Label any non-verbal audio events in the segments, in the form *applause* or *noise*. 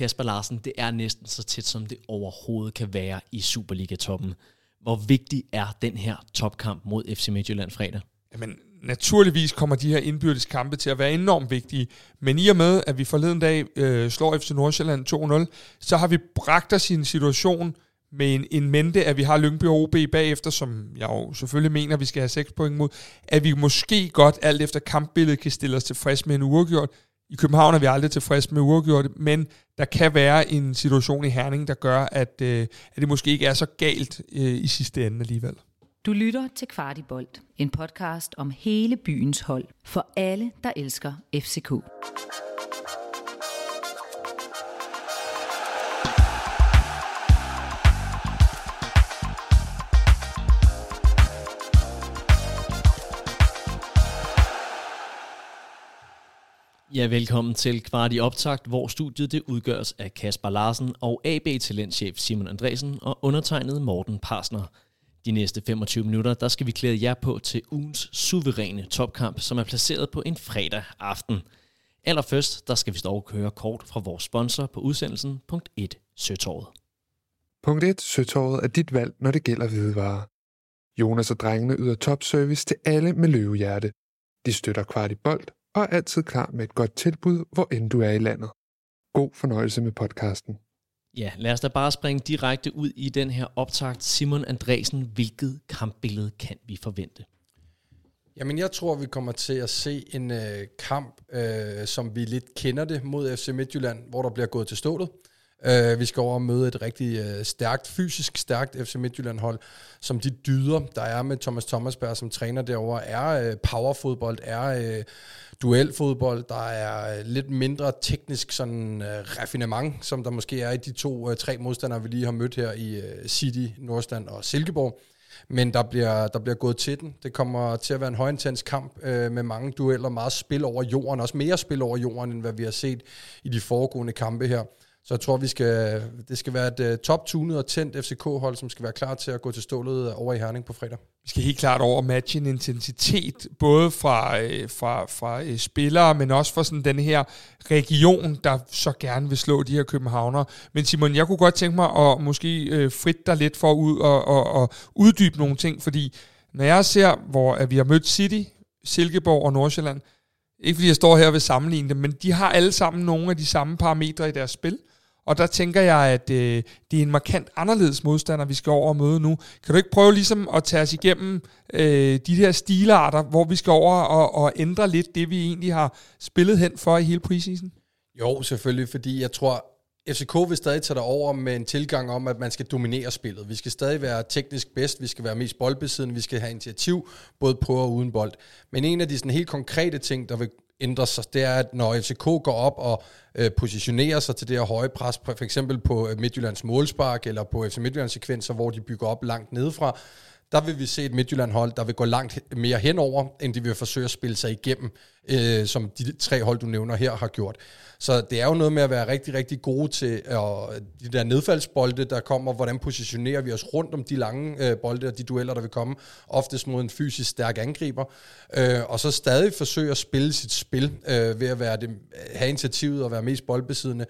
Kasper Larsen, det er næsten så tæt, som det overhovedet kan være i Superliga-toppen. Hvor vigtig er den her topkamp mod FC Midtjylland fredag? Jamen, naturligvis kommer de her indbyrdes kampe til at være enormt vigtige, men i og med, at vi forleden dag øh, slår FC Nordsjælland 2-0, så har vi bragt os i en situation med en, en mente, at vi har Lyngby og OB bagefter, som jeg jo selvfølgelig mener, at vi skal have 6 point mod, at vi måske godt alt efter kampbilledet kan stille os tilfreds med en uafgjort. I København er vi aldrig tilfredse med uafgjort, men der kan være en situation i Herning, der gør, at, øh, at det måske ikke er så galt øh, i sidste ende alligevel. Du lytter til Kvartibolt, en podcast om hele byens hold, for alle, der elsker FCK. Ja, velkommen til Kvart i Optakt, hvor studiet det udgøres af Kasper Larsen og AB-talentchef Simon Andresen og undertegnet Morten Parsner. De næste 25 minutter, der skal vi klæde jer på til ugens suveræne topkamp, som er placeret på en fredag aften. Allerførst, der skal vi dog høre kort fra vores sponsor på udsendelsen. Punkt 1. Søtorvet. Punkt 1. Søtorvet er dit valg, når det gælder hvidevarer. Jonas og drengene yder topservice til alle med løvehjerte. De støtter kvart i bold og er altid klar med et godt tilbud, hvor end du er i landet. God fornøjelse med podcasten. Ja, lad os da bare springe direkte ud i den her optakt. Simon Andresen, hvilket kampbillede kan vi forvente? Jamen, jeg tror, vi kommer til at se en øh, kamp, øh, som vi lidt kender det mod FC Midtjylland, hvor der bliver gået til stålet. Uh, vi skal over og møde et rigtig uh, stærkt, fysisk stærkt FC Midtjylland-hold, som de dyder, der er med Thomas Thomasberg som træner derover er uh, powerfodbold, er uh, duelfodbold, der er lidt mindre teknisk sådan uh, raffinement, som der måske er i de to, uh, tre modstandere, vi lige har mødt her i uh, City, Nordstand og Silkeborg. Men der bliver, der bliver gået til den. Det kommer til at være en højintens kamp øh, med mange dueller, meget spil over jorden, også mere spil over jorden, end hvad vi har set i de foregående kampe her. Så jeg tror, vi skal, det skal være et uh, top-tunet og tændt FCK-hold, som skal være klar til at gå til stålet øh, over i Herning på fredag. Vi skal helt klart over matche en intensitet, både fra, øh, fra, fra øh, spillere, men også fra sådan den her region, der så gerne vil slå de her københavner. Men Simon, jeg kunne godt tænke mig at måske øh, frit dig lidt for ud og, og, og uddybe nogle ting, fordi når jeg ser, hvor at vi har mødt City, Silkeborg og Nordsjælland, ikke fordi jeg står her og vil sammenligne dem, men de har alle sammen nogle af de samme parametre i deres spil. Og der tænker jeg, at øh, det er en markant anderledes modstander, vi skal over og møde nu. Kan du ikke prøve ligesom at tage os igennem øh, de her stilarter, hvor vi skal over og, og ændre lidt det, vi egentlig har spillet hen for i hele preseason? Jo, selvfølgelig, fordi jeg tror, FCK vil stadig tage over med en tilgang om, at man skal dominere spillet. Vi skal stadig være teknisk bedst, vi skal være mest boldbesiddende, vi skal have initiativ, både på og uden bold. Men en af de sådan helt konkrete ting, der vil ændre sig, det er, at når FCK går op og øh, positionerer sig til det her høje pres, for eksempel på øh, Midtjyllands målspark, eller på FC Midtjyllands sekvenser, hvor de bygger op langt nedefra, der vil vi se et Midtjylland-hold, der vil gå langt mere henover, end de vil forsøge at spille sig igennem, øh, som de tre hold, du nævner her, har gjort. Så det er jo noget med at være rigtig, rigtig gode til øh, de der nedfaldsbolde, der kommer, hvordan positionerer vi os rundt om de lange øh, bolde og de dueller, der vil komme, oftest mod en fysisk stærk angriber, øh, og så stadig forsøge at spille sit spil øh, ved at være det, have initiativet og være mest boldbesiddende.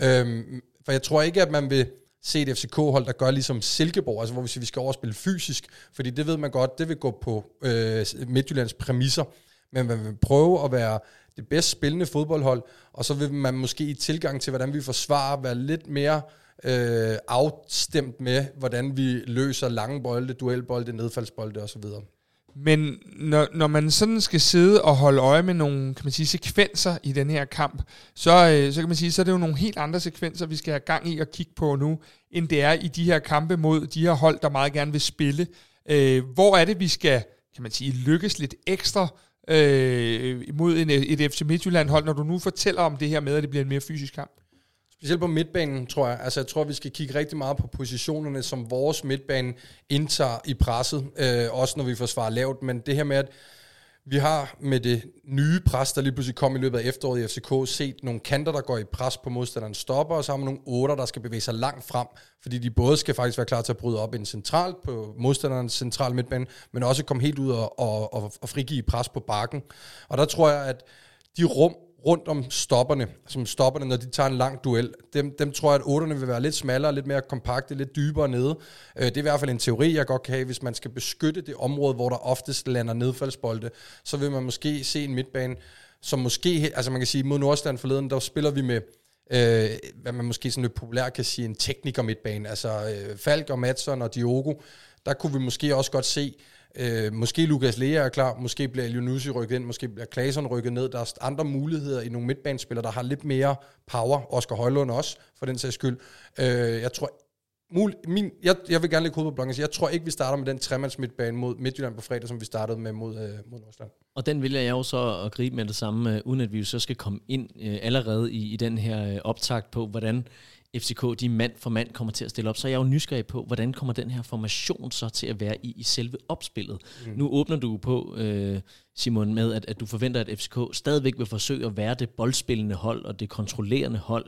Øh, for jeg tror ikke, at man vil se et FCK-hold, der gør ligesom Silkeborg, altså hvor vi siger, vi skal overspille fysisk, fordi det ved man godt, det vil gå på øh, Midtjyllands præmisser, men man vil prøve at være det bedst spillende fodboldhold, og så vil man måske i tilgang til, hvordan vi forsvarer, være lidt mere øh, afstemt med, hvordan vi løser lange bolde, duelbolde, nedfaldsbolde osv. Men når, når man sådan skal sidde og holde øje med nogle kan man sige, sekvenser i den her kamp, så, øh, så kan man sige, så er det jo nogle helt andre sekvenser, vi skal have gang i at kigge på nu, end det er i de her kampe mod de her hold, der meget gerne vil spille. Øh, hvor er det, vi skal kan man sige, lykkes lidt ekstra øh, mod en, et FC Midtjylland hold, når du nu fortæller om det her med, at det bliver en mere fysisk kamp? Specielt på midtbanen, tror jeg. Altså, jeg tror, vi skal kigge rigtig meget på positionerne, som vores midtbane indtager i presset, øh, også når vi forsvarer lavt. Men det her med, at vi har med det nye pres, der lige pludselig kom i løbet af efteråret i FCK, set nogle kanter, der går i pres på modstanderen stopper, og så har man nogle otter, der skal bevæge sig langt frem, fordi de både skal faktisk være klar til at bryde op en central på modstanderens central midtbane, men også komme helt ud og, og, og, og frigive pres på bakken. Og der tror jeg, at de rum rundt om stopperne, som stopperne, når de tager en lang duel, dem, dem tror jeg, at otterne vil være lidt smallere, lidt mere kompakte, lidt dybere nede. Øh, det er i hvert fald en teori, jeg godt kan have. Hvis man skal beskytte det område, hvor der oftest lander nedfaldsbolde, så vil man måske se en midtbane, som måske, altså man kan sige, mod Nordstand forleden, der spiller vi med, øh, hvad man måske sådan lidt populært kan sige, en tekniker midtbane, altså øh, Falk og Madsen og Diogo, der kunne vi måske også godt se, Øh, måske Lukas Lea er klar, måske bliver Elionussi rykket ind, måske bliver Klaseren rykket ned. Der er andre muligheder i nogle midtbanespillere, der har lidt mere power. Oscar Højlund også, for den sags skyld. Øh, jeg tror Mul, min, jeg, jeg vil gerne lægge hovedet på blokken Jeg tror ikke, vi starter med den tremands midtbane mod Midtjylland på fredag, som vi startede med mod, øh, mod Nordsjælland. Og den vil jeg jo så at gribe med det samme, øh, uden at vi så skal komme ind øh, allerede i, i den her øh, optakt på, hvordan FCK, de mand for mand kommer til at stille op, så er jeg jo nysgerrig på, hvordan kommer den her formation så til at være i, i selve opspillet. Mm. Nu åbner du på, øh, Simon, med at, at du forventer, at FCK stadigvæk vil forsøge at være det boldspillende hold og det kontrollerende hold.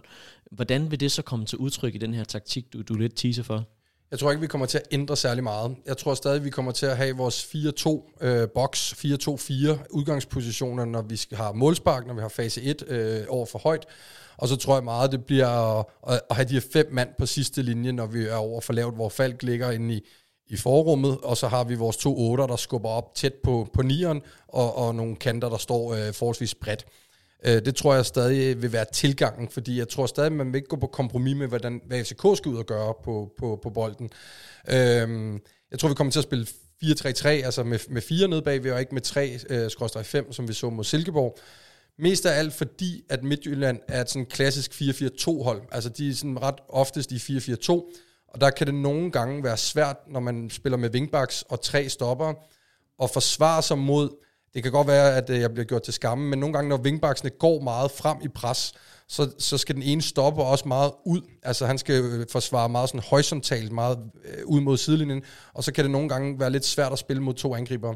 Hvordan vil det så komme til udtryk i den her taktik, du, du lidt teaser for? Jeg tror ikke, vi kommer til at ændre særlig meget. Jeg tror stadig, vi kommer til at have vores 4-2 øh, box, 4-2-4 udgangspositioner, når vi skal have målspark, når vi har fase 1 øh, over for højt. Og så tror jeg meget, det bliver at, at have de her fem mand på sidste linje, når vi er over for lavt, hvor Falk ligger inde i, i forrummet, og så har vi vores to otter, der skubber op tæt på, på nieren, og, og nogle kanter, der står øh, forholdsvis bredt. Øh, det tror jeg stadig vil være tilgangen, fordi jeg tror stadig, man vil ikke gå på kompromis med, hvordan, hvad FCK skal ud og gøre på, på, på bolden. Øh, jeg tror, vi kommer til at spille 4-3-3, altså med, med fire nede bagved, og ikke med 3-5, øh, som vi så mod Silkeborg. Mest af alt fordi, at Midtjylland er et sådan klassisk 4-4-2 hold. Altså de er sådan ret oftest i 4-4-2, og der kan det nogle gange være svært, når man spiller med wingbacks og tre stopper, og forsvare sig mod, det kan godt være, at øh, jeg bliver gjort til skamme, men nogle gange, når wingbacksene går meget frem i pres, så, så skal den ene stopper også meget ud. Altså han skal øh, forsvare meget sådan horisontalt, meget øh, ud mod sidelinjen, og så kan det nogle gange være lidt svært at spille mod to angriber.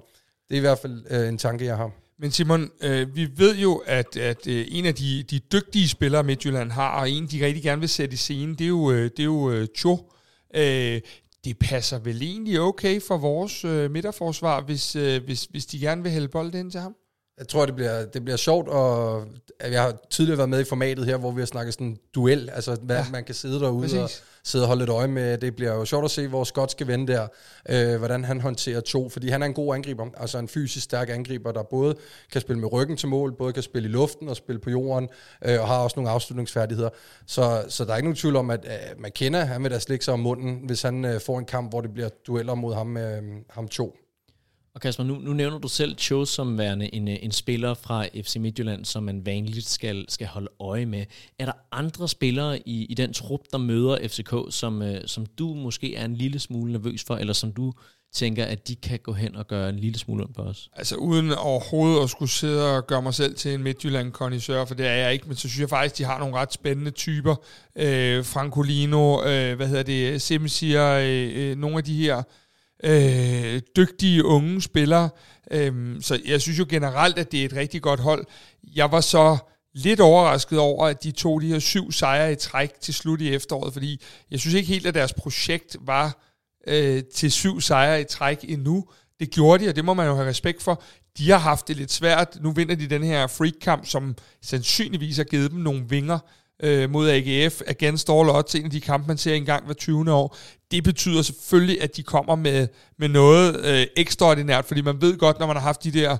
Det er i hvert fald øh, en tanke, jeg har. Men Simon, øh, vi ved jo, at, at øh, en af de, de dygtige spillere, Midtjylland har, og en, de rigtig gerne vil sætte i scenen, det er jo, øh, det er jo øh, Cho. Øh, det passer vel egentlig okay for vores øh, midterforsvar, hvis, øh, hvis, hvis de gerne vil hælde bolden ind til ham? Jeg tror, det bliver, det bliver sjovt, og jeg har tidligere været med i formatet her, hvor vi har snakket sådan duel, altså hvad ja. man kan sidde derude Præcis. og sidde og holde et øje med. Det bliver jo sjovt at se vores skotske ven der, øh, hvordan han håndterer to, fordi han er en god angriber, altså en fysisk stærk angriber, der både kan spille med ryggen til mål, både kan spille i luften og spille på jorden, øh, og har også nogle afslutningsfærdigheder. Så, så der er ikke nogen tvivl om, at øh, McKenna, han vil da slikke sig om munden, hvis han øh, får en kamp, hvor det bliver dueller mod ham, øh, ham to. Og Kasper, nu, nu nævner du selv Cho som værende en, øh, en spiller fra FC Midtjylland, som man vanligt skal, skal holde øje med. Er der andre spillere i, i den trup, der møder FCK, som, øh, som du måske er en lille smule nervøs for, eller som du tænker, at de kan gå hen og gøre en lille smule ondt på os? Altså uden overhovedet at skulle sidde og gøre mig selv til en midtjylland kondisør for det er jeg ikke, men så synes jeg faktisk, de har nogle ret spændende typer. Øh, Francolino, øh, hvad hedder det, Simsier, øh, øh, nogle af de her øh, dygtige unge spillere. Øh, så jeg synes jo generelt, at det er et rigtig godt hold. Jeg var så lidt overrasket over, at de tog de her syv sejre i træk til slut i efteråret, fordi jeg synes ikke helt, at deres projekt var øh, til syv sejre i træk endnu. Det gjorde de, og det må man jo have respekt for. De har haft det lidt svært. Nu vinder de den her freak-kamp, som sandsynligvis har givet dem nogle vinger øh, mod AGF against all odds, en af de kampe, man ser engang hver 20. år. Det betyder selvfølgelig, at de kommer med, med noget øh, ekstraordinært, fordi man ved godt, når man har haft de der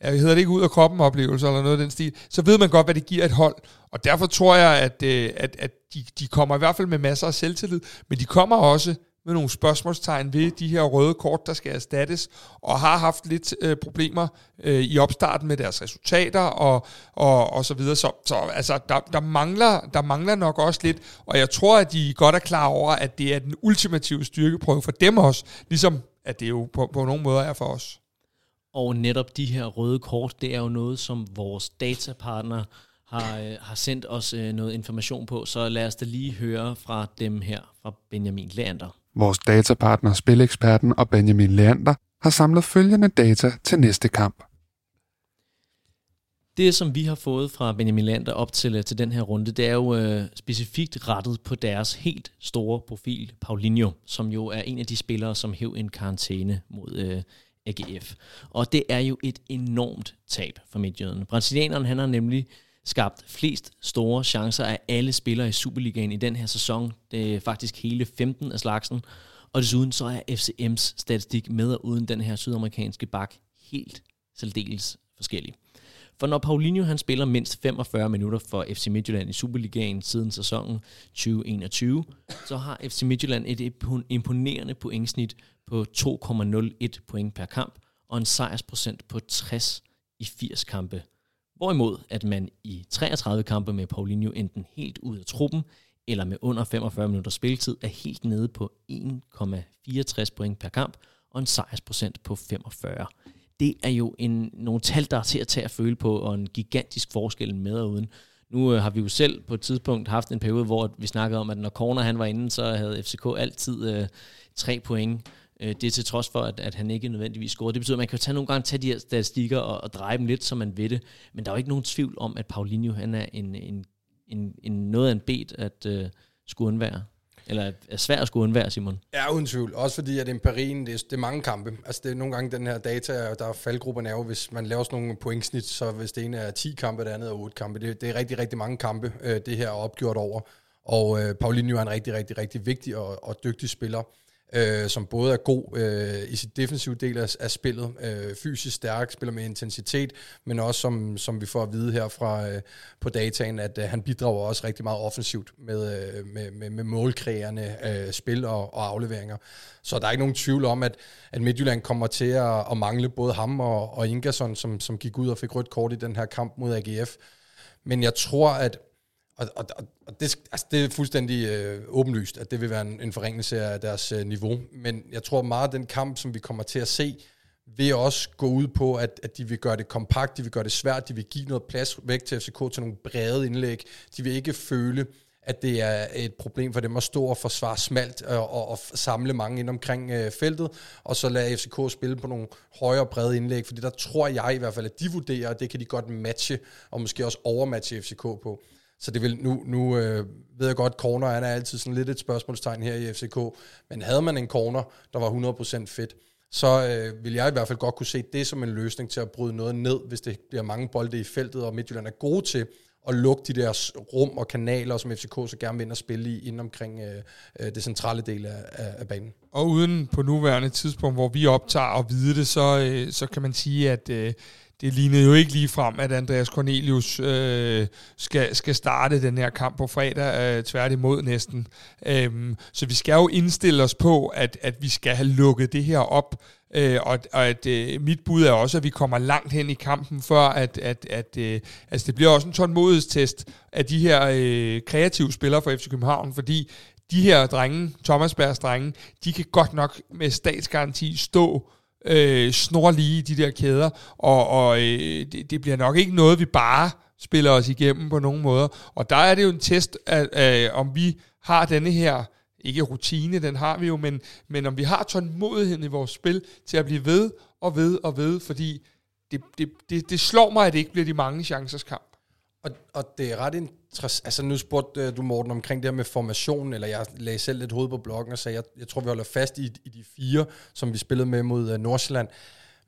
jeg hedder det ikke ud af kroppen oplevelser eller noget af den stil, så ved man godt, hvad det giver et hold. Og derfor tror jeg, at, øh, at, at de, de kommer i hvert fald med masser af selvtillid, men de kommer også med nogle spørgsmålstegn ved de her røde kort, der skal erstattes, og har haft lidt øh, problemer øh, i opstarten med deres resultater og, og, og så videre. Så, så altså, der, der, mangler, der mangler nok også lidt, og jeg tror, at de godt er klar over, at det er den ultimative styrkeprøve for dem også, ligesom at det jo på, på nogle måder er for os. Og netop de her røde kort, det er jo noget, som vores datapartner har, øh, har sendt os øh, noget information på, så lad os da lige høre fra dem her, fra Benjamin Leander. Vores datapartner, Spileksperten og Benjamin Leander har samlet følgende data til næste kamp. Det, som vi har fået fra Benjamin Lander op til, øh, til den her runde, det er jo øh, specifikt rettet på deres helt store profil, Paulinho, som jo er en af de spillere, som hæv en karantæne mod øh, AGF. Og det er jo et enormt tab for Midtjylland. Brasilianeren han har nemlig skabt flest store chancer af alle spillere i Superligaen i den her sæson. Det er faktisk hele 15 af slagsen. Og desuden så er FCM's statistik med og uden den her sydamerikanske bak helt særdeles forskellig. For når Paulinho han spiller mindst 45 minutter for FC Midtjylland i Superligaen siden sæsonen 2021, så har FC Midtjylland et imponerende pointsnit på 2,01 point per kamp og en sejrsprocent på 60 i 80 kampe. Hvorimod at man i 33 kampe med Paulinho enten helt ud af truppen, eller med under 45 minutter spilletid, er helt nede på 1,64 point per kamp og en sejrsprocent på 45 det er jo en, nogle tal, der er til at tage at føle på, og en gigantisk forskel med og uden. Nu øh, har vi jo selv på et tidspunkt haft en periode, hvor vi snakkede om, at når Corner han var inde, så havde FCK altid øh, tre point. Øh, det er til trods for, at, at han ikke nødvendigvis scorede. Det betyder, at man kan jo tage nogle gange tage de her statistikker og, og dreje dem lidt, som man ved det. Men der er jo ikke nogen tvivl om, at Paulinho han er en, en, en, en noget af en bed at øh, skulle undvære. Eller er svært at skulle undvære, Simon? Ja, uden tvivl. Også fordi, at Imperien, det er, det er mange kampe. Altså, det er nogle gange den her data, der er faldgrupperne er jo, hvis man laver sådan nogle pointsnit, så hvis det ene er 10 kampe, det andet er 8 kampe. Det, det er rigtig, rigtig mange kampe, øh, det her er opgjort over. Og øh, Paulinho er en rigtig, rigtig, rigtig vigtig og, og dygtig spiller øh, som både er god øh, i sit defensive del af, af spillet, øh, fysisk stærk, spiller med intensitet, men også som, som vi får at vide her fra øh, på dataen, at øh, han bidrager også rigtig meget offensivt med, øh, med, med, med målkrægerne øh, spil og, og afleveringer. Så der er ikke nogen tvivl om, at, at Midtjylland kommer til at, at mangle både ham og, og Ingersson, som, som gik ud og fik rødt kort i den her kamp mod AGF. Men jeg tror, at og, og, og det, altså det er fuldstændig øh, åbenlyst, at det vil være en, en forringelse af deres øh, niveau. Men jeg tror meget, at den kamp, som vi kommer til at se, vil også gå ud på, at, at de vil gøre det kompakt, de vil gøre det svært, de vil give noget plads væk til FCK til nogle brede indlæg. De vil ikke føle, at det er et problem for dem at stå og forsvare smalt øh, og, og, og samle mange ind omkring øh, feltet, og så lade FCK spille på nogle højere brede indlæg, fordi der tror jeg i hvert fald, at de vurderer, at det kan de godt matche, og måske også overmatche FCK på. Så det vil nu, nu øh, ved jeg godt, corner er altid sådan lidt et spørgsmålstegn her i FCK, men havde man en corner, der var 100% fedt, så øh, vil jeg i hvert fald godt kunne se det som en løsning til at bryde noget ned, hvis det bliver mange bolde i feltet, og Midtjylland er gode til at lukke de der rum og kanaler, som FCK så gerne vil ind og spille i, inden omkring øh, øh, det centrale del af, af, af banen. Og uden på nuværende tidspunkt, hvor vi optager og vide det, så, øh, så kan man sige, at øh, det lignede jo ikke lige frem, at Andreas Cornelius øh, skal, skal starte den her kamp på fredag, øh, tværtimod næsten. Øhm, så vi skal jo indstille os på, at, at vi skal have lukket det her op, øh, og, og at øh, mit bud er også, at vi kommer langt hen i kampen, før at, at, at øh, altså det bliver også en tålmodighedstest af de her øh, kreative spillere fra FC København, fordi de her drenge, Thomas Bergs drenge, de kan godt nok med statsgaranti stå øh, snorlige de der kæder, og, og øh, det, det bliver nok ikke noget, vi bare spiller os igennem på nogen måder. Og der er det jo en test, af, øh, om vi har denne her, ikke rutine, den har vi jo, men, men om vi har tålmodigheden i vores spil til at blive ved og ved og ved, fordi det, det, det, det slår mig, at det ikke bliver de mange chancers kamp. Og, og det er ret interessant. Altså nu spurgte øh, du Morten omkring det her med formation, eller jeg lagde selv lidt hoved på bloggen og sagde, jeg, jeg tror, vi holder fast i, i de fire, som vi spillede med mod uh, Nordsjælland.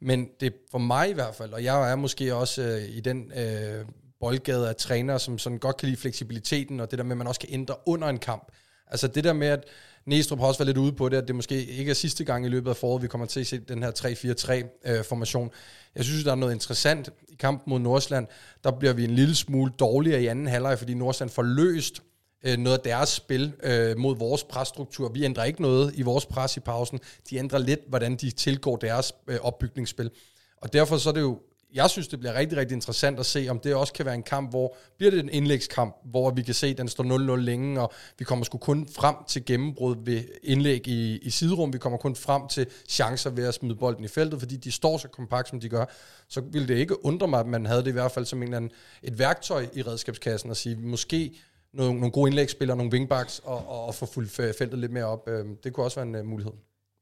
Men det for mig i hvert fald, og jeg er måske også uh, i den uh, boldgade af trænere, som sådan godt kan lide fleksibiliteten, og det der med, at man også kan ændre under en kamp. Altså det der med, at Næstrup har også været lidt ude på det, at det måske ikke er sidste gang i løbet af foråret, vi kommer til at se den her 3-4-3-formation. Øh, Jeg synes, der er noget interessant i kampen mod Nordsland. Der bliver vi en lille smule dårligere i anden halvleg, fordi Nordsland får løst øh, noget af deres spil øh, mod vores presstruktur. Vi ændrer ikke noget i vores pres i pausen. De ændrer lidt, hvordan de tilgår deres øh, opbygningsspil. Og derfor så er det jo jeg synes, det bliver rigtig, rigtig interessant at se, om det også kan være en kamp, hvor bliver det en indlægskamp, hvor vi kan se, at den står 0-0 længe, og vi kommer sgu kun frem til gennembrud ved indlæg i, i siderum. Vi kommer kun frem til chancer ved at smide bolden i feltet, fordi de står så kompakt, som de gør. Så ville det ikke undre mig, at man havde det i hvert fald som en eller anden, et værktøj i redskabskassen, at sige, måske nogle, nogle gode indlægsspillere, nogle wingbacks, og, og, og få fuldt feltet lidt mere op. Øhm, det kunne også være en uh, mulighed.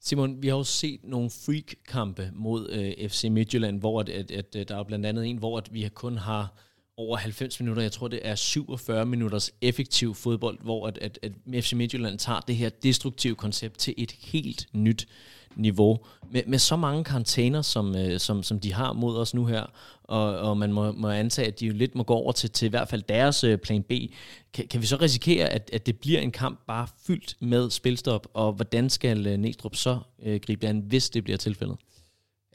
Simon, vi har jo set nogle freak-kampe mod øh, FC Midtjylland, hvor at, at, at, øh, der er blandt andet en, hvor at vi kun har over 90 minutter. Jeg tror, det er 47 minutters effektiv fodbold, hvor at, at, at FC Midtjylland tager det her destruktive koncept til et helt nyt niveau. Med, med så mange karantæner, som, øh, som, som de har mod os nu her, og, og man må, må antage, at de jo lidt må gå over til, til i hvert fald deres øh, plan B. Kan, kan vi så risikere, at, at det bliver en kamp bare fyldt med spilstop, og hvordan skal øh, Næstrup så øh, gribe det an, hvis det bliver tilfældet?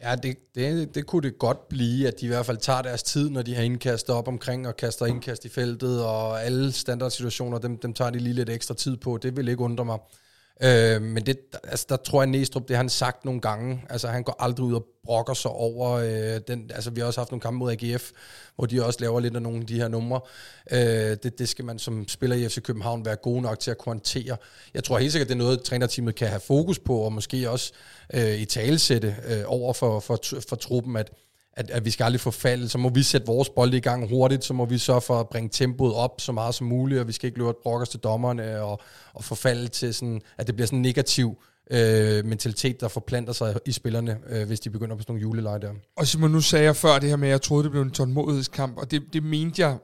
Ja, det, det, det kunne det godt blive, at de i hvert fald tager deres tid, når de har indkast op omkring og kaster indkast i feltet, og alle standardsituationer, dem, dem tager de lige lidt ekstra tid på. Det vil ikke undre mig. Øh, men det, altså, der tror jeg, Næstrup, det har han sagt nogle gange. Altså, han går aldrig ud og brokker sig over øh, den. Altså, vi har også haft nogle kampe mod AGF, hvor de også laver lidt af nogle af de her numre. Øh, det, det skal man som spiller i FC København være god nok til at kunne håndtere. Jeg tror helt sikkert, det er noget, trænerteamet kan have fokus på, og måske også øh, i talesætte øh, over for, for, for truppen, at at, at vi skal aldrig få faldet, så må vi sætte vores bold i gang hurtigt, så må vi sørge for at bringe tempoet op så meget som muligt, og vi skal ikke løbe og brokke os til dommerne og, og forfalde til sådan, at det bliver sådan en negativ øh, mentalitet, der forplanter sig i spillerne, øh, hvis de begynder på sådan nogle juleleje der. Og Simon, nu sagde jeg før det her med, at jeg troede, det blev en tålmodighedskamp, og det, det mente jeg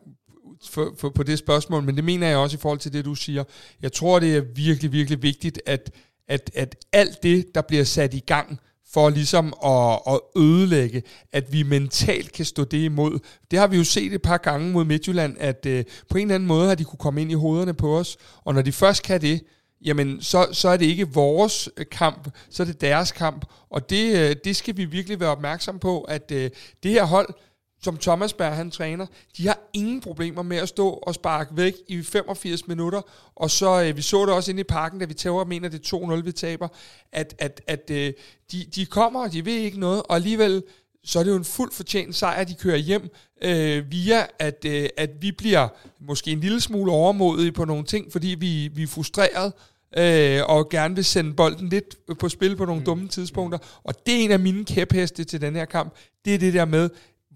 for, for, på det spørgsmål, men det mener jeg også i forhold til det, du siger. Jeg tror, det er virkelig, virkelig vigtigt, at, at, at alt det, der bliver sat i gang, for ligesom at, at ødelægge, at vi mentalt kan stå det imod. Det har vi jo set et par gange mod Midtjylland, at øh, på en eller anden måde har de kunne komme ind i hovederne på os, og når de først kan det, jamen så, så er det ikke vores øh, kamp, så er det deres kamp, og det, øh, det skal vi virkelig være opmærksom på, at øh, det her hold, som Thomas Berg han træner, de har ingen problemer med at stå og sparke væk i 85 minutter, og så, øh, vi så det også inde i parken, da vi tæver mener det 2-0, vi taber, at, at, at øh, de, de kommer, og de ved ikke noget, og alligevel, så er det jo en fuld fortjent sejr, de kører hjem, øh, via at, øh, at vi bliver måske en lille smule overmodige på nogle ting, fordi vi, vi er frustreret, øh, og gerne vil sende bolden lidt på spil på nogle mm. dumme tidspunkter. Og det er en af mine kæpheste til den her kamp. Det er det der med,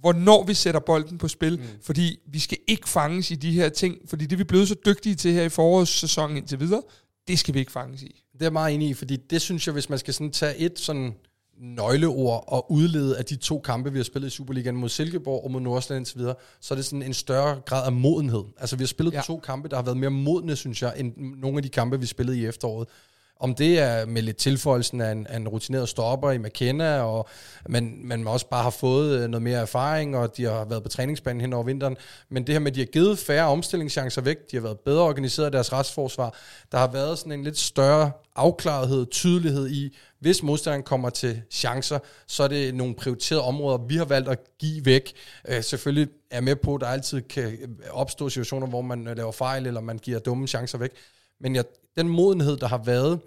hvornår vi sætter bolden på spil, mm. fordi vi skal ikke fanges i de her ting, fordi det vi er blevet så dygtige til her i forårssæsonen indtil videre, det skal vi ikke fanges i. Det er meget enig i, fordi det synes jeg, hvis man skal sådan tage et sådan nøgleord og udlede af de to kampe, vi har spillet i Superligaen mod Silkeborg og mod Nordsjælland videre, så er det sådan en større grad af modenhed. Altså vi har spillet ja. to kampe, der har været mere modne, synes jeg, end nogle af de kampe, vi spillede i efteråret. Om det er med lidt tilføjelsen af en, af en rutineret stopper i McKenna, og man, man også bare har fået øh, noget mere erfaring, og de har været på træningsbanen hen over vinteren. Men det her med, at de har givet færre omstillingschancer væk, de har været bedre organiseret i deres retsforsvar. Der har været sådan en lidt større afklarethed, tydelighed i, hvis modstanderen kommer til chancer, så er det nogle prioriterede områder, vi har valgt at give væk. Øh, selvfølgelig er jeg med på, at der altid kan opstå situationer, hvor man øh, laver fejl, eller man giver dumme chancer væk. Men jeg, den modenhed, der har været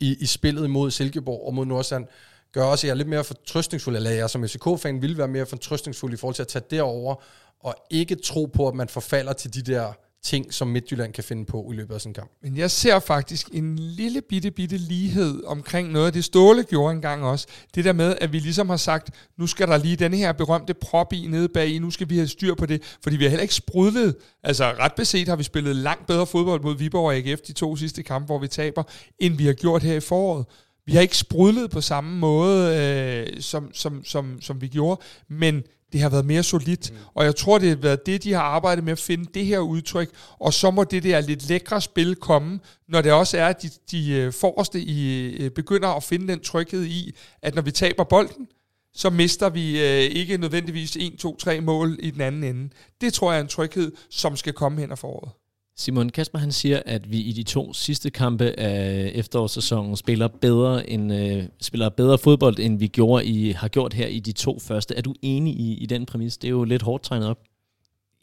i, i spillet mod Silkeborg og mod Nordsjælland, gør også, at jeg er lidt mere fortrøstningsfuld, eller jeg som FCK-fan ville være mere fortrøstningsfuld i forhold til at tage derover og ikke tro på, at man forfalder til de der ting, som Midtjylland kan finde på i løbet af sådan en kamp. Men jeg ser faktisk en lille bitte, bitte lighed omkring noget af det, Ståle gjorde engang også. Det der med, at vi ligesom har sagt, nu skal der lige den her berømte prop i nede bag i, nu skal vi have styr på det, fordi vi har heller ikke sprudlet. Altså ret beset har vi spillet langt bedre fodbold mod Viborg og AGF de to sidste kampe, hvor vi taber, end vi har gjort her i foråret. Vi har ikke sprudlet på samme måde, øh, som, som, som, som vi gjorde, men det har været mere solidt, mm. og jeg tror, det har været det, de har arbejdet med at finde det her udtryk, og så må det der lidt lækre spil komme, når det også er, at de, de øh, forreste i, øh, begynder at finde den tryghed i, at når vi taber bolden, så mister vi øh, ikke nødvendigvis 1, 2, 3 mål i den anden ende. Det tror jeg er en tryghed, som skal komme hen ad foråret. Simon Kasper han siger, at vi i de to sidste kampe af efterårssæsonen spiller bedre, end, øh, spiller bedre fodbold, end vi gjorde i, har gjort her i de to første. Er du enig i, i den præmis? Det er jo lidt hårdt tegnet op.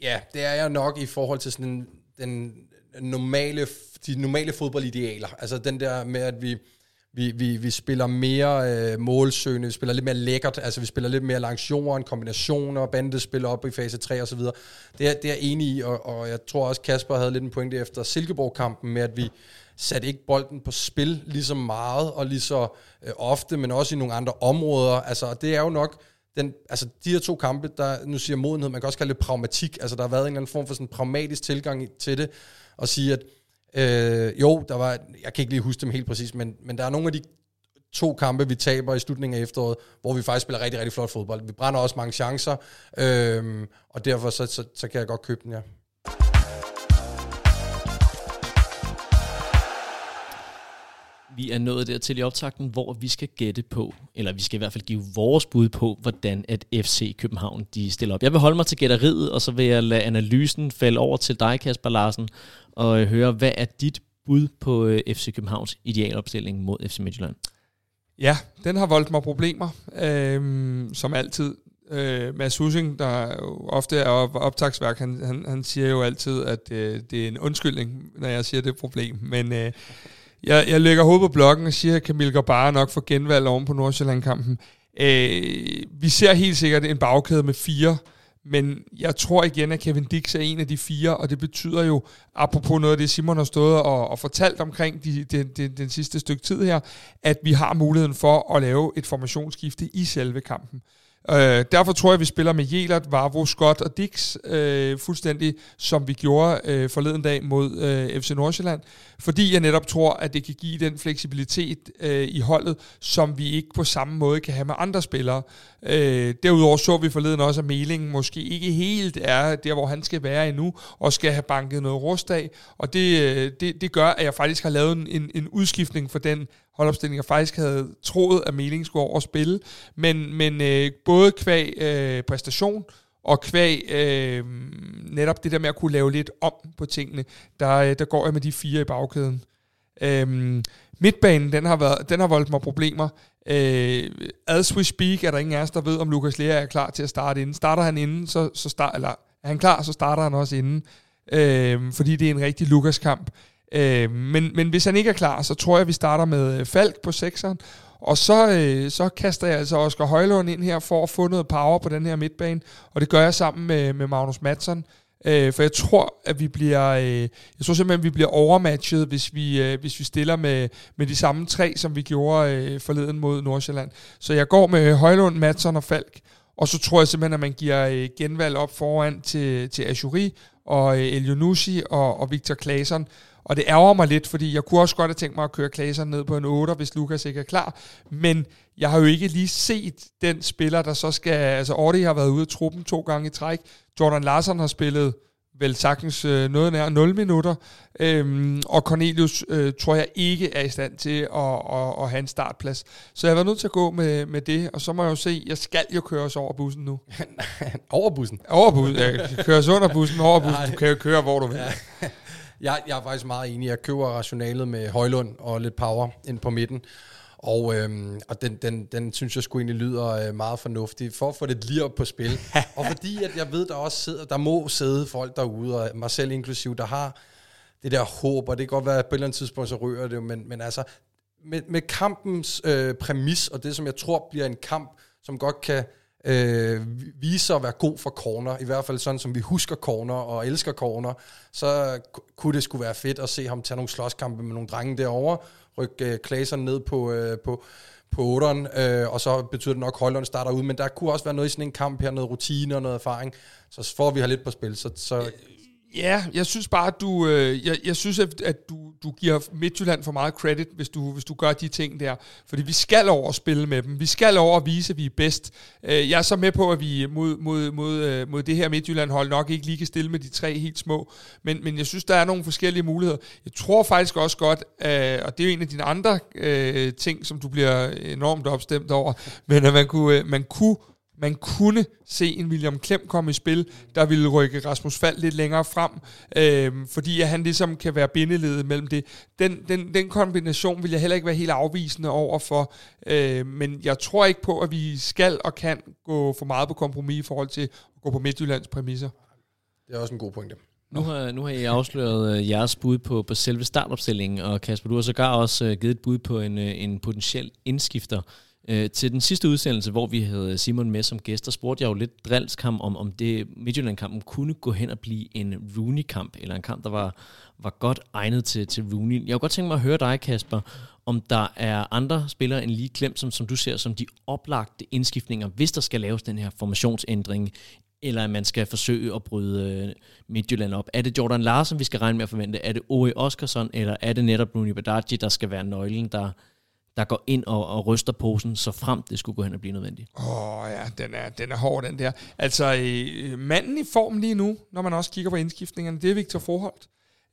Ja, det er jeg nok i forhold til sådan den normale, de normale fodboldidealer. Altså den der med, at vi vi, vi, vi spiller mere øh, målsøgende, vi spiller lidt mere lækkert, altså vi spiller lidt mere langs jorden, kombinationer, bandespil op i fase 3 osv. så. Det er, det er jeg enig i, og, og jeg tror også, Kasper havde lidt en pointe efter Silkeborg-kampen med, at vi satte ikke bolden på spil lige så meget og lige så øh, ofte, men også i nogle andre områder. Altså det er jo nok, den, altså de her to kampe, der nu siger modenhed, man kan også kalde det pragmatik, altså der har været en eller anden form for sådan pragmatisk tilgang til det, og sige, at Øh, jo, der var, jeg kan ikke lige huske dem helt præcis, men, men der er nogle af de to kampe, vi taber i slutningen af efteråret, hvor vi faktisk spiller rigtig, rigtig flot fodbold. Vi brænder også mange chancer, øh, og derfor så, så, så kan jeg godt købe den, ja. Vi er nået dertil i optakten, hvor vi skal gætte på, eller vi skal i hvert fald give vores bud på, hvordan at FC København de stiller op. Jeg vil holde mig til gætteriet, og så vil jeg lade analysen falde over til dig, Kasper Larsen, og øh, høre, hvad er dit bud på øh, FC Københavns idealopstilling mod FC Midtjylland? Ja, den har voldt mig problemer, øhm, som altid. Øh, Mads Husing, der ofte er op- optagsværk, han, han, han siger jo altid, at øh, det er en undskyldning, når jeg siger det problem. Men øh, jeg, jeg lægger hovedet på blokken og siger, at Camille bare nok for genvalg oven på Nordsjælland-kampen. Øh, vi ser helt sikkert en bagkæde med fire, men jeg tror igen, at Kevin Dix er en af de fire, og det betyder jo, apropos noget af det, Simon har stået og, og fortalt omkring de, de, de, den sidste stykke tid her, at vi har muligheden for at lave et formationsskifte i selve kampen. Øh, derfor tror jeg, at vi spiller med Jelert, Varvo, Scott og Dix, øh, fuldstændig som vi gjorde øh, forleden dag mod øh, FC Nordsjælland, fordi jeg netop tror, at det kan give den fleksibilitet øh, i holdet, som vi ikke på samme måde kan have med andre spillere. Øh, derudover så vi forleden også, at Melingen måske ikke helt er der, hvor han skal være endnu, og skal have banket noget rust af, og det, øh, det, det gør, at jeg faktisk har lavet en, en udskiftning for den holdopstilling, jeg faktisk havde troet, at Meling skulle over at spille. Men, men øh, både kvæg øh, præstation og kvæg øh, netop det der med at kunne lave lidt om på tingene, der, øh, der går jeg med de fire i bagkæden. Øh, midtbanen, den har, været, den har voldt mig problemer. Øh, as we speak er der ingen af os, der ved, om Lukas Lea er klar til at starte inden. Starter han inden, så, så start, eller er han klar, så starter han også inden. Øh, fordi det er en rigtig Lukas-kamp. Øh, men, men hvis han ikke er klar, så tror jeg, vi starter med øh, Falk på sekseren, og så, øh, så kaster jeg altså Oscar Højlund ind her for at få noget power på den her midtbane, og det gør jeg sammen med, med Magnus Madsen. Øh, Øh, for jeg tror, at vi bliver, øh, jeg tror simpelthen, at vi bliver overmatchet, hvis vi, øh, hvis vi stiller med, med de samme tre, som vi gjorde øh, forleden mod Nordsjælland. Så jeg går med Højlund, Madsen og Falk, og så tror jeg simpelthen, at man giver øh, genvalg op foran til, til Ashuri og øh, Elionusi og, og Victor Claesson, og det ærger mig lidt, fordi jeg kunne også godt have tænkt mig at køre Klasen ned på en 8, hvis Lukas ikke er klar. Men jeg har jo ikke lige set den spiller, der så skal... Altså, Ordi har været ude af truppen to gange i træk. Jordan Larsen har spillet vel sagtens øh, noget nær 0 minutter. Øhm, og Cornelius øh, tror jeg ikke er i stand til at, at, at have en startplads. Så jeg været nødt til at gå med, med det, og så må jeg jo se, jeg skal jo køre os over bussen nu. *laughs* over bussen? Over bussen, ja. Køre os under bussen, over *laughs* bussen. Du kan jo køre, hvor du vil. Ja. *laughs* Jeg, jeg er faktisk meget enig. Jeg køber rationalet med Højlund og lidt power ind på midten. Og, øhm, og den, den, den synes jeg sgu egentlig lyder øh, meget fornuftig, for at få det lige op på spil. *laughs* og fordi at jeg ved, der også sidder, der må sidde folk derude, og mig selv inklusiv, der har det der håb, og det kan godt være, at på et eller andet tidspunkt så rører det, men, men altså, med, med kampens øh, præmis, og det som jeg tror bliver en kamp, som godt kan øh, vise sig at være god for corner, i hvert fald sådan som vi husker corner og elsker corner, så kunne det skulle være fedt at se ham tage nogle slåskampe med nogle drenge derovre, rykke øh, Klasen ned på, øh, på, på 8'eren, øh, og så betyder det nok, at Højlund starter ud, men der kunne også være noget i sådan en kamp her, noget rutine og noget erfaring, så får vi har lidt på spil, så, så øh, Ja, jeg synes bare, at du, øh, jeg, jeg synes, at, at du, du giver Midtjylland for meget credit, hvis du, hvis du gør de ting der. Fordi vi skal over at spille med dem. Vi skal over at vise, at vi er bedst. Øh, jeg er så med på, at vi mod, mod, mod, øh, mod det her Midtjylland-hold nok ikke lige kan stille med de tre helt små. Men, men jeg synes, der er nogle forskellige muligheder. Jeg tror faktisk også godt, øh, og det er jo en af dine andre øh, ting, som du bliver enormt opstemt over, *laughs* men at man kunne, øh, man kunne man kunne se en William Klem komme i spil, der ville rykke Rasmus Fald lidt længere frem, øh, fordi at han ligesom kan være bindeledet mellem det. Den, den, den kombination vil jeg heller ikke være helt afvisende over for, øh, men jeg tror ikke på, at vi skal og kan gå for meget på kompromis i forhold til at gå på Midtjyllands præmisser. Det er også en god pointe. Nu har, nu har I afsløret uh, jeres bud på, på selve startopstillingen, og Kasper, du har sågar også uh, givet et bud på en, uh, en potentiel indskifter. Øh, til den sidste udsendelse, hvor vi havde Simon med som gæst, der spurgte jeg jo lidt drilsk ham, om, om det Midtjylland-kampen kunne gå hen og blive en Rooney-kamp, eller en kamp, der var, var godt egnet til, til Rooney. Jeg kunne godt tænke mig at høre dig, Kasper, om der er andre spillere end lige Klem, som, som du ser som de oplagte indskiftninger, hvis der skal laves den her formationsændring, eller at man skal forsøge at bryde øh, Midtjylland op. Er det Jordan Larsen, vi skal regne med at forvente? Er det Ori Oskarsson, eller er det netop Rooney Badaji, der skal være nøglen, der, der går ind og, og ryster posen, så frem det skulle gå hen og blive nødvendigt. Åh oh, ja, den er, den er hård, den der. Altså, øh, manden i form lige nu, når man også kigger på indskiftningerne, det er Victor Forholdt.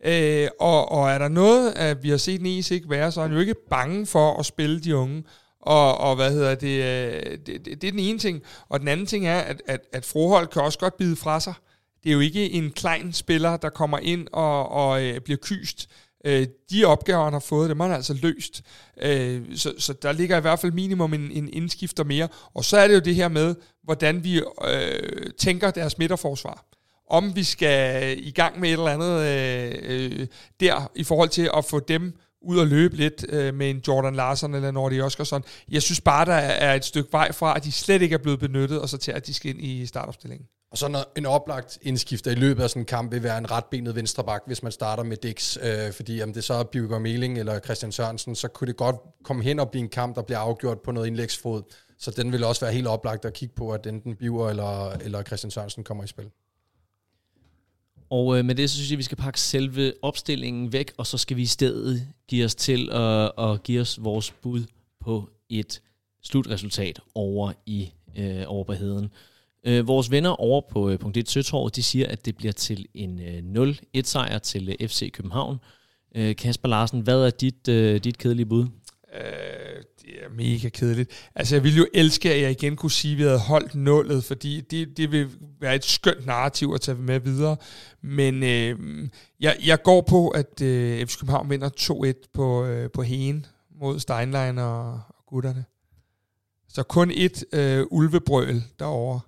Øh, og, og er der noget, at vi har set Nies ikke være, så er han jo ikke bange for at spille de unge. Og, og hvad hedder det, øh, det, det, det er den ene ting. Og den anden ting er, at, at, at Frohold kan også godt bide fra sig. Det er jo ikke en klein spiller, der kommer ind og, og øh, bliver kyst. Øh, de opgaver, han har fået, dem har han altså løst. Øh, så, så der ligger i hvert fald minimum en, en indskifter mere. Og så er det jo det her med, hvordan vi øh, tænker deres midterforsvar om vi skal i gang med et eller andet øh, øh, der, i forhold til at få dem ud og løbe lidt øh, med en Jordan Larsen eller Nordi Oskarsson. Jeg synes bare, der er et stykke vej fra, at de slet ikke er blevet benyttet, og så til at de skal ind i startopstillingen. Og så en oplagt indskifter i løbet af sådan en kamp vil være en retbenet venstreback, hvis man starter med Dix. Øh, fordi om det så er Bjørn Meling eller Christian Sørensen, så kunne det godt komme hen og blive en kamp, der bliver afgjort på noget indlægsfod. Så den vil også være helt oplagt at kigge på, at enten Biver eller, eller Christian Sørensen kommer i spil. Og øh, med det, så synes jeg, at vi skal pakke selve opstillingen væk, og så skal vi i stedet give os til at, at give os vores bud på et slutresultat over i øh, overbeheden. Øh, vores venner over på øh, punkt 1 Søtorv, de siger, at det bliver til en øh, 0-1 sejr til øh, FC København. Øh, Kasper Larsen, hvad er dit, øh, dit kedelige bud? Øh, det er mega kedeligt. Altså, jeg ville jo elske, at jeg igen kunne sige, at vi havde holdt nullet, fordi det, det vil være et skønt narrativ at tage med videre. Men øh, jeg, jeg går på, at øh, FC København vinder 2-1 på, øh, på Heen mod Steinlein og, og gutterne. Så kun et øh, ulvebrøl derovre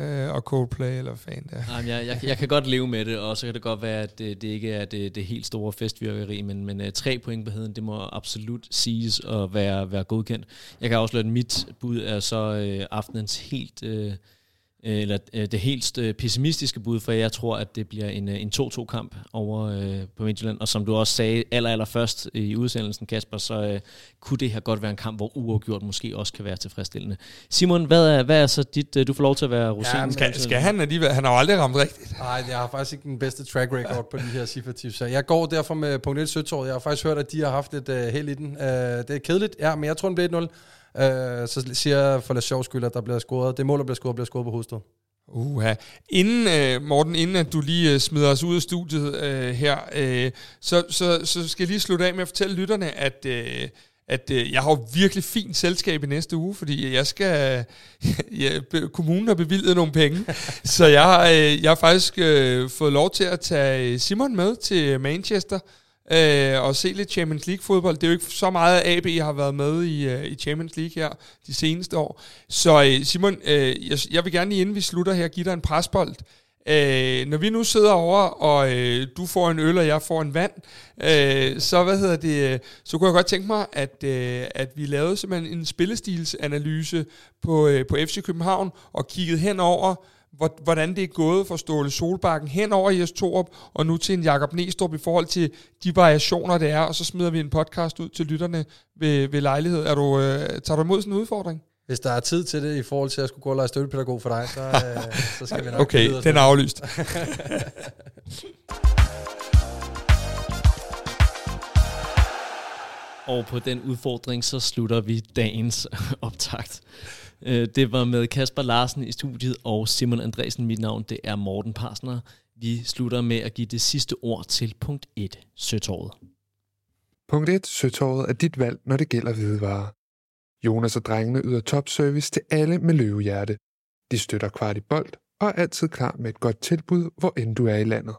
øh, og Coldplay, eller hvad fanden det er. Jamen, jeg, jeg, jeg kan godt leve med det, og så kan det godt være, at det, det ikke er det, det helt store festvirkeri, men, men uh, tre point på heden, det må absolut siges at være, være godkendt. Jeg kan afsløre, at mit bud er så uh, aftenens helt... Uh, Øh, eller øh, det helt øh, pessimistiske bud, for jeg tror, at det bliver en, en 2-2-kamp over øh, på Midtjylland. Og som du også sagde aller, aller først i udsendelsen, Kasper, så øh, kunne det her godt være en kamp, hvor uafgjort måske også kan være tilfredsstillende. Simon, hvad er, hvad er så dit... Øh, du får lov til at være rosinen. Ja, skal, skal han alligevel? Han har jo aldrig ramt rigtigt. Nej, jeg har faktisk ikke den bedste track record på de her cifretips. Så jeg går derfor med punkt 1 Søtåret. Jeg har faktisk hørt, at de har haft lidt uh, held i den. Uh, det er kedeligt, ja, men jeg tror, den bliver 1-0. Uh, så siger jeg for lidt sjov skyld, at der bliver scoret. Det mål, der bliver scoret, bliver scoret på hovedstød. Uha. Inden, uh, Morten, inden at du lige uh, smider os ud af studiet uh, her, uh, så, så, så skal jeg lige slutte af med at fortælle lytterne, at, uh, at uh, jeg har virkelig fint selskab i næste uge, fordi jeg skal, *laughs* ja, kommunen har bevilget nogle penge, *laughs* så jeg har, uh, jeg har faktisk uh, fået lov til at tage Simon med til Manchester, øh, og se lidt Champions League fodbold. Det er jo ikke så meget, at AB har været med i, øh, i Champions League her de seneste år. Så øh, Simon, øh, jeg, jeg vil gerne lige inden vi slutter her give dig en presbold. Øh, når vi nu sidder over, og øh, du får en øl, og jeg får en vand, øh, så hvad hedder det, øh, så kunne jeg godt tænke mig, at, øh, at vi lavede simpelthen en spillestilsanalyse på, øh, på FC København, og kiggede hen over, hvordan det er gået for Ståle Solbakken hen over Jes Torup, og nu til en Jakob Næstrup i forhold til de variationer, det er, og så smider vi en podcast ud til lytterne ved, ved lejlighed. Er du, øh, tager du imod sådan en udfordring? Hvis der er tid til det i forhold til at skulle gå og lege støttepædagog for dig, så, øh, så skal vi nok Okay, den er aflyst. og på den udfordring, så slutter vi dagens optakt. Øh, det var med Kasper Larsen i studiet og Simon Andresen. Mit navn det er Morten Parsner. Vi slutter med at give det sidste ord til punkt 1, Søtåret. Punkt 1, Søtåret er dit valg, når det gælder hvidevarer. Jonas og drengene yder topservice til alle med løvehjerte. De støtter kvart i bold og er altid klar med et godt tilbud, hvor end du er i landet.